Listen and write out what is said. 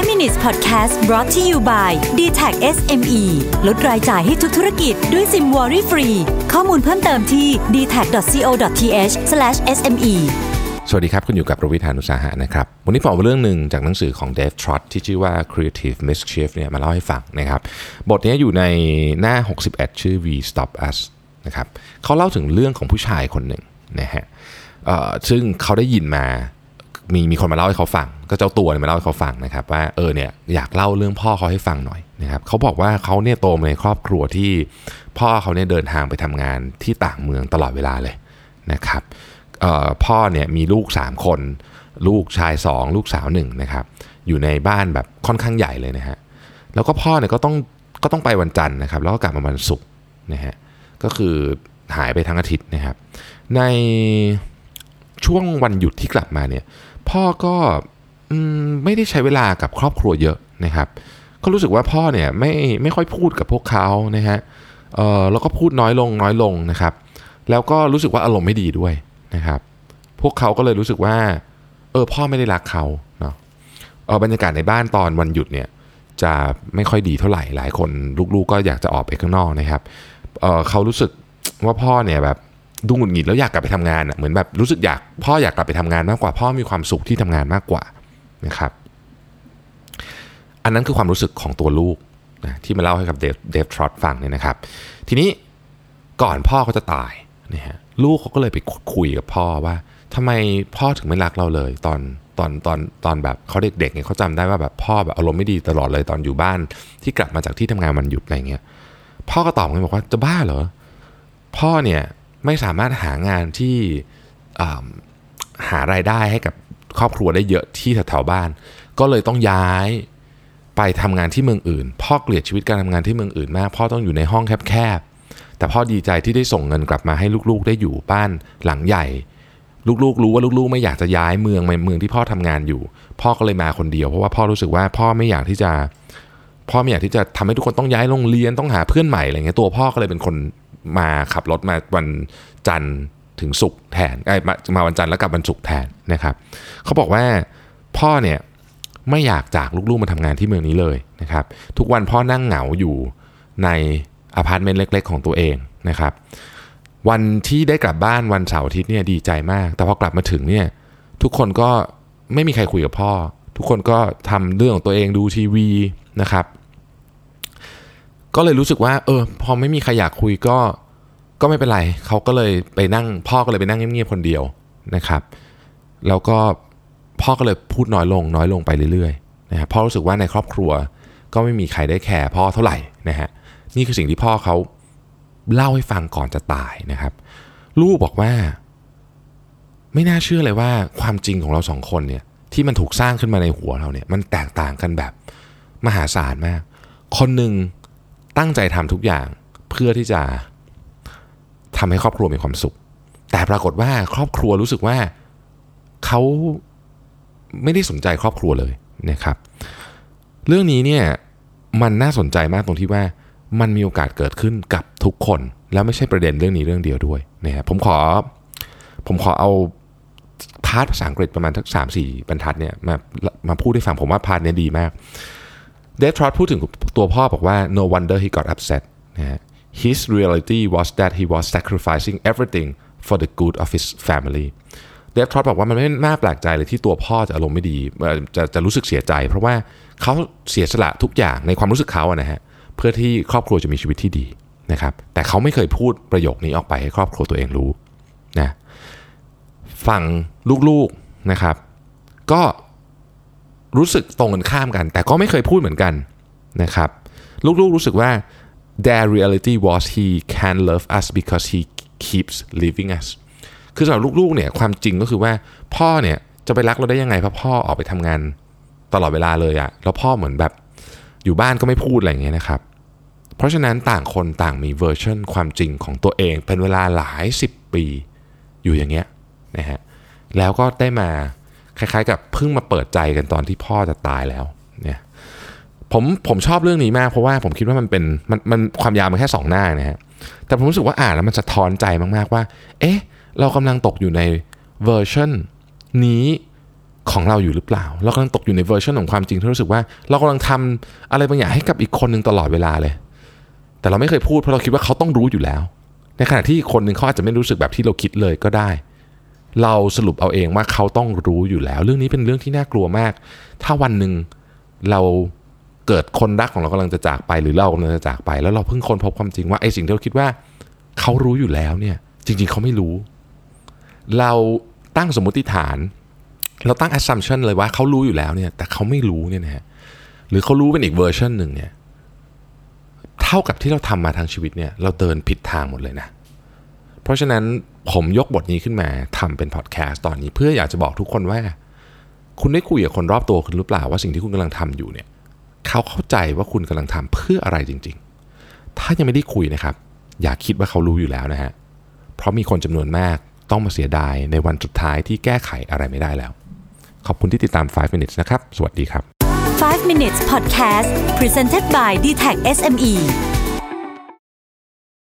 5 minutes podcast brought to you by d t a c SME ลดรายจ่ายให้ทุกธุรกิจด้วยซิมวอรี่ฟรี ข้อมูลเพิ่มเติมที่ d t a c c o t h s m e สวัสดีครับ คุณอยู่กับประวิทานุสาหะนะครับ วันนี้ผมเอาเรื่องหนึ่งจากหนังสือของ Dave Trott ที่ชื่อว่า Creative Mischief เนี่ยมาเล่าให้ฟังนะครับ บทนี้อยู่ในหน้า 61 ชื่อ We Stop Us นะครับเขาเล่าถึงเรื่องของผู้ชายคนหนึ่งนะฮะซึ่งเขาได้ยินมา มีมีคนมาเล่าให้เขาฟัง ก็เจ้าตัวเนี่ยมาเล่าให้เขาฟังนะครับ ว่าเออเนี่ยอยากเล่าเรื่องพ่อเขาให้ฟังหน่อยนะครับเขาบอกว่าเขาเนี่ยโตมาในครอบครัวที่พ่อเขาเนี่ยเดินทางไปทำงานที่ต่างเมืองตลอดเวลาเลยนะครับพ่อเนี่ยมีลูก 3 คน ลูกชาย 2 ลูกสาว1นะครับอยู่ในบ้านแบบค่อนข้างใหญ่เลยนะฮะแล้วก็พ่อเนี่ยก็ต้องก็ต้องไปวันจันทร์นะครับ แล้วก็กลับมาวันศุกร์นะฮะก็คือหายไปทั้งอาทิตย์นะครับ ใน ช่วงวันหยุดที่กลับมาเนี่ยพ่อก็ไม่ได้ใช้เวลากับครอบครัวเยอะนะครับ ก็รู้สึกว่าพ่อเนี่ยไม่ไม่ค่อยพูดกับพวกเขานะฮะเออแล้วก็พูดน้อยลงน้อยลงนะครับ แล้วก็รู้สึกว่าอารมณ์ไม่ดีด้วยนะครับ พวกเขาก็เลยรู้สึกว่าเออพ่อไม่ได้รักเขาเนาะเออบรรยากาศในบ้านตอนวันหยุดเนี่ยจะไม่ค่อยดีเท่าไหร่หลายคนลูกๆก็อยากจะออกไปข้างนอกนะครับเออเขารู้สึกว่าพ่อเนี่ยแบบ ดูหงุดหงิดแล้วอยากกลับไปทำงานอะเหมือนแบบรู้สึกอยากพ่ออยากกลับไปทำงานมากกว่าพ่อมีความสุขที่ทำงานมากกว่านะครับอันนั้นคือความรู้สึกของตัวลูกนะที่มาเล่าให้กับเดฟเดฟทรอตฟังเนี่ยนะครับ ทีนี้ก่อนพ่อเขาจะตายเนี่ยฮะลูกเขาก็เลยไปคุยกับพ่อว่าทำไมพ่อถึงไม่รักเราเลย ตอนตอนตอนตอนแบบเขาเด็กๆเนี่ยเขาจำได้ว่าแบบพ่อแบบอารมณ์ไม่ดีตลอดเลยตอนอยู่บ้าน ที่กลับมาจากที่ทำงานวันหยุดอะไรเงี้ยพ่อก็ตอบกันบอกว่าจะบ้าเหรอพ่อเนี่ย ไม่สามารถหางานที่หารายได้ให้กับครอบครัวได้เยอะที่แถวๆบ้าน ก็เลยต้องย้ายไปทำงานที่เมืองอื่น พ่อเกลียดชีวิตการทำงานที่เมืองอื่นมาก พ่อต้องอยู่ในห้องแคบๆ แต่พ่อดีใจที่ได้ส่งเงินกลับมาให้ลูกๆ ได้อยู่บ้านหลังใหญ่ ลูกๆ รู้ว่าลูกๆ ไม่อยากจะย้ายเมืองไปเมืองที่พ่อทำงานอยู่ พ่อก็เลยมาคนเดียว เพราะว่าพ่อรู้สึกว่าพ่อไม่อยากที่จะ พ่อไม่อยากที่จะทำให้ทุกคนต้องย้ายโรงเรียนต้องหาเพื่อนใหม่อะไรเงี้ยตัวพ่อก็เลยเป็นคน มาขับรถมาวันจันทร์ถึงศุกร์แทนไอ้มาวันจันทร์แล้วกลับวันศุกร์แทนนะครับเขาบอกว่าพ่อเนี่ยไม่อยากจากลูกๆมาทำงานที่เมืองนี้เลยนะครับ ทุกวันพ่อนั่งเหงาอยู่ในอพาร์ตเมนต์เล็ก ๆ ของตัวเองนะครับ วันที่ได้กลับบ้านวันเสาร์อาทิตย์เนี่ยดีใจมาก แต่พอกลับมาถึงเนี่ยทุกคนก็ไม่มีใครคุยกับพ่อ ทุกคนก็ทำเรื่องของตัวเองดูทีวีนะครับ ก็เลยรู้สึกว่า เออ พอไม่มีใครอยากคุยก็ก็ไม่เป็นไรเขาก็เลยไปนั่ง พ่อก็เลยไปนั่งเงียบๆคนเดียวนะครับ แล้วก็พ่อก็เลยพูดน้อยลงน้อยลงไปเรื่อยๆนะครับพ่อรู้สึกว่าในครอบครัวก็ไม่มีใครได้แคร์พ่อเท่าไหร่นะฮะนี่คือสิ่งที่พ่อเขาเล่าให้ฟังก่อนจะตายนะครับ ลูกบอกว่า ไม่น่าเชื่อเลยว่าความจริงของเราสองคนเนี่ยที่มันถูกสร้างขึ้นมาในหัวเราเนี่ยมันแตกต่างกันแบบมหาศาลมาก คนหนึ่ง ตั้งใจทำทุกอย่างเพื่อที่จะทำให้ครอบครัวมีความสุข แต่ปรากฏว่าครอบครัวรู้สึกว่าเขาไม่ได้สนใจครอบครัวเลยนะครับ เรื่องนี้เนี่ยมันน่าสนใจมากตรงที่ว่ามันมีโอกาสเกิดขึ้นกับทุกคน แล้วไม่ใช่ประเด็นเรื่องนี้เรื่องเดียวด้วยนะฮะผมขอผมขอเอา part ภาษาอังกฤษประมาณสักสามสี่บรรทัดเนี่ยมามาพูดให้ฟังผมว่า part เนี้ยดีมาก Dave Trott พูดถึงตัวพ่อบอกว่า no wonder he got upset นะฮะ his reality was that he was sacrificing everything for the good of his family เดฟทรอตบอกว่ามันไม่น่าแปลกใจเลยที่ตัวพ่อจะอารมณ์ไม่ดีจะจะรู้สึกเสียใจ เพราะว่าเขาเสียสละทุกอย่างในความรู้สึกเขาอะนะฮะเพื่อที่ครอบครัวจะมีชีวิตที่ดีนะครับแต่เขาไม่เคยพูดประโยคนี้ออกไปให้ครอบครัวตัวเองรู้นะฝั่งลูกๆนะครับ ก็ รู้สึกตรงกันข้ามกัน แต่ก็ไม่เคยพูดเหมือนกันนะครับลูกๆรู้สึกว่า their reality was he can love us because he keeps living us คือสำหรับลูกๆเนี่ยความจริงก็คือว่าพ่อเนี่ยจะไปรักเราได้ยังไงเพราะพ่อออกไปทำงานตลอดเวลาเลยอะแล้วพ่อเหมือนแบบอยู่บ้านก็ไม่พูดอะไรอย่างเงี้ยนะครับ เพราะฉะนั้นต่างคนต่างมีเวอร์ชันความจริงของตัวเองเป็นเวลาหลายสิบปีอยู่อย่างเงี้ยนะฮะแล้วก็ได้มา คล้ายๆ กับเพิ่งมาเปิดใจกันตอนที่พ่อจะตายแล้วเนี่ยผมผมชอบเรื่องนี้มากเพราะว่าผมคิดว่ามันเป็นมันมันความยาวมันแค่สองหน้านะฮะแต่ผมรู้สึกว่าอ่านแล้วมันสะท้อนใจมากๆว่า เอ๊ะ เรากำลังตกอยู่ในเวอร์ชันนี้ของเราอยู่หรือเปล่า เรากำลังตกอยู่ในเวอร์ชันของความจริงที่รู้สึกว่า เรากำลังทำอะไรบางอย่างให้กับอีกคนหนึ่งตลอดเวลาเลย แต่เราไม่เคยพูดเพราะเราคิดว่าเขาต้องรู้อยู่แล้ว ในขณะที่คนหนึ่งเขาอาจจะไม่รู้สึกแบบที่เราคิดเลยก็ได้ เราสรุปเอาเองว่าเขาต้องรู้อยู่แล้ว เรื่องนี้เป็นเรื่องที่น่ากลัวมาก ถ้าวันหนึ่งเราเกิดคนรักของเรากำลังจะจากไปหรือเรากำลังจะจากไป แล้วเราเพิ่งค้นพบความจริงว่าไอ้สิ่งที่เราคิดว่าเขารู้อยู่แล้วเนี่ย จริง ๆเขาไม่รู้ เราตั้งสมมติฐาน เราตั้ง assumption เลยว่าเขารู้อยู่แล้วเนี่ย แต่เขาไม่รู้เนี่ยนะฮะหรือเขารู้เป็นอีกเวอร์ชันหนึ่งเนี่ยเท่ากับที่เราทำมาทางชีวิตเนี่ย เราเดินผิดทางหมดเลยนะเราะฉะนั้นผมยกบทนี้ขึ้นมาทำเป็นพอดแคสต์ตอนนี้เพื่ออยากจะบอกทุกคนว่า คุณได้คุยกับคนรอบตัวคุณหรือเปล่าว่าสิ่งที่คุณกำลังทำอยู่เนี่ยเขาเข้าใจว่าคุณกำลังทำเพื่ออะไรจริง ๆ ถ้ายังไม่ได้คุยนะครับ อย่าคิดว่าเขารู้อยู่แล้วนะฮะเพราะมีคนจำนวนมากต้องมาเสียดายในวันสุดท้ายที่แก้ไขอะไรไม่ได้แล้ว ขอบคุณที่ติดตาม 5 minutes นะครับ สวัสดีครับ 5 minutes podcast presented by d t e c h SME